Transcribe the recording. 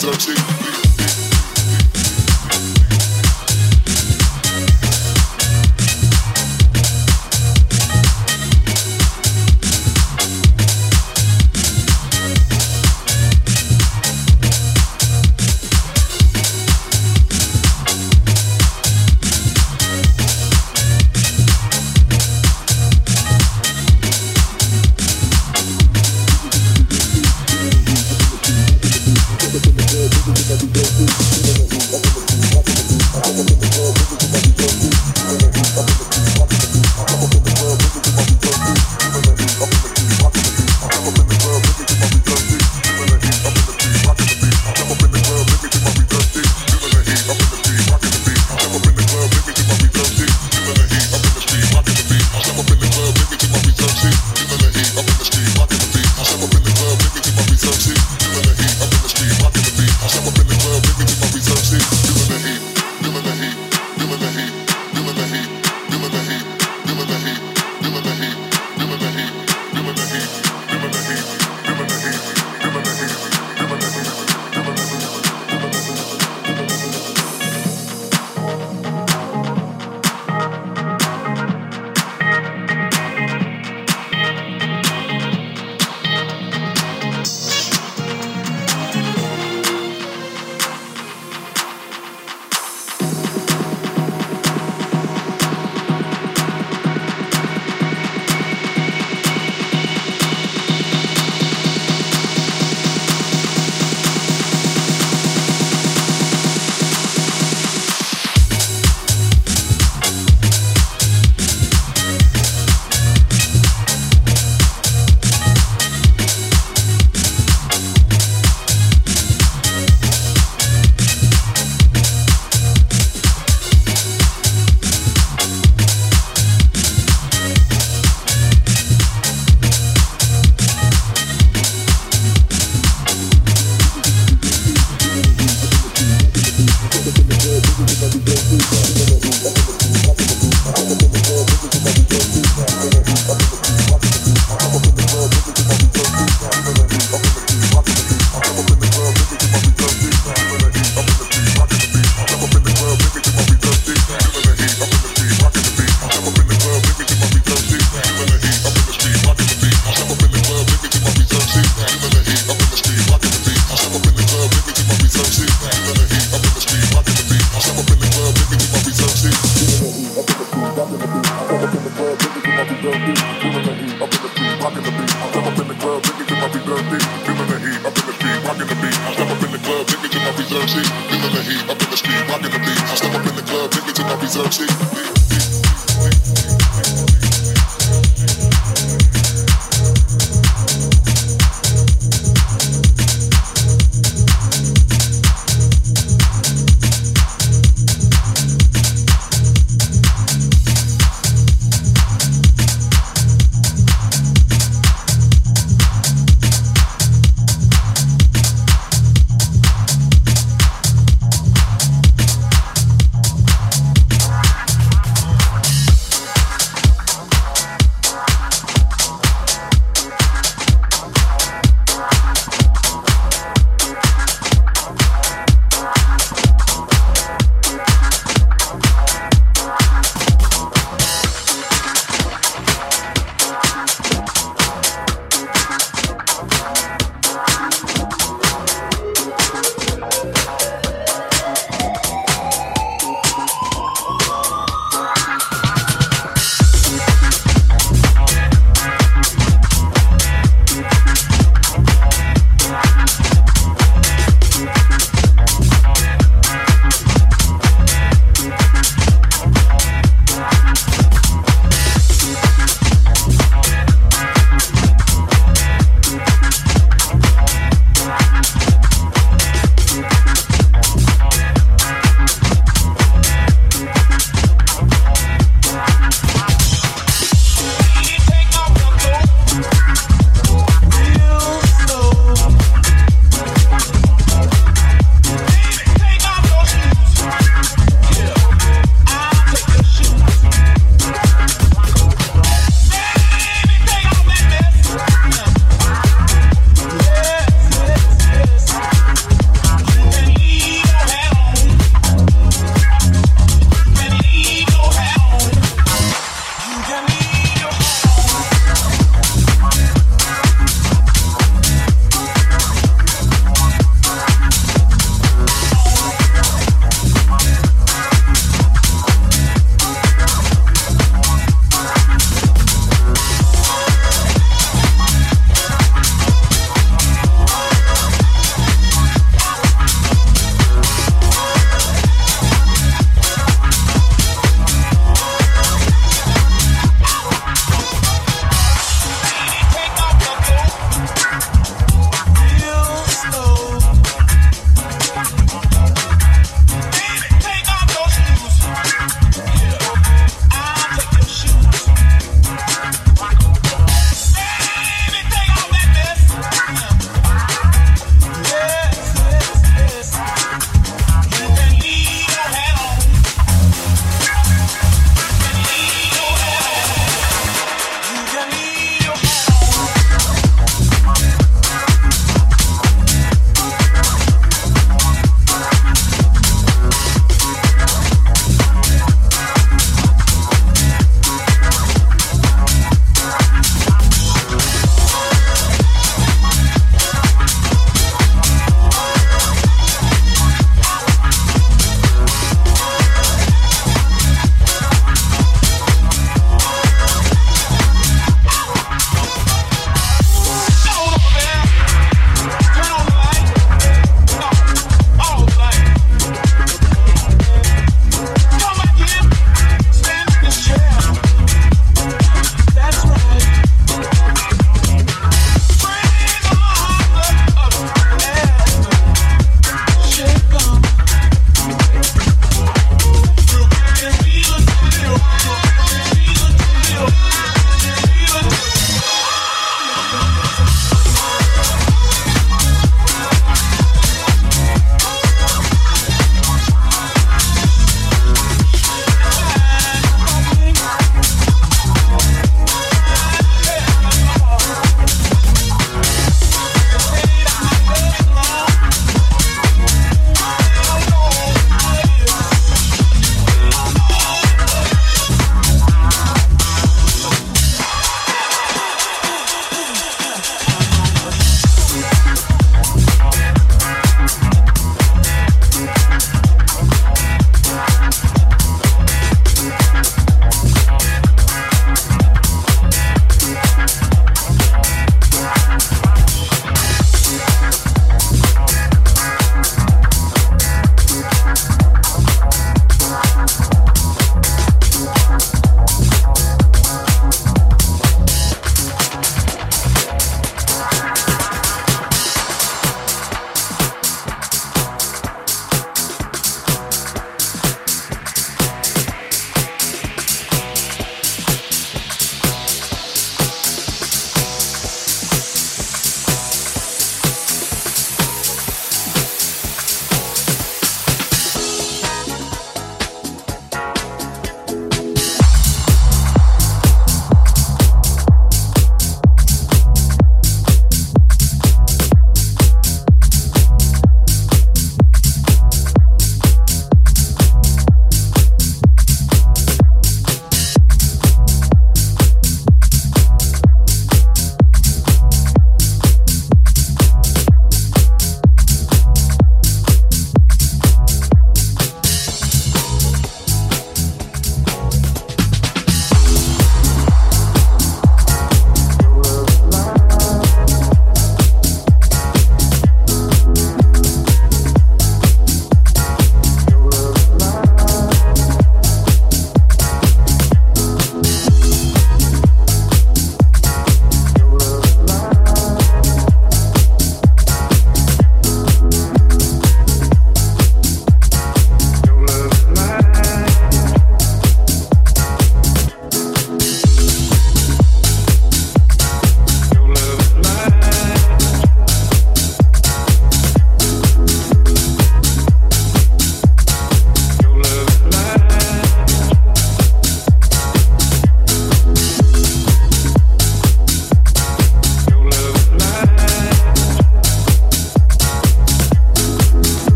please, I take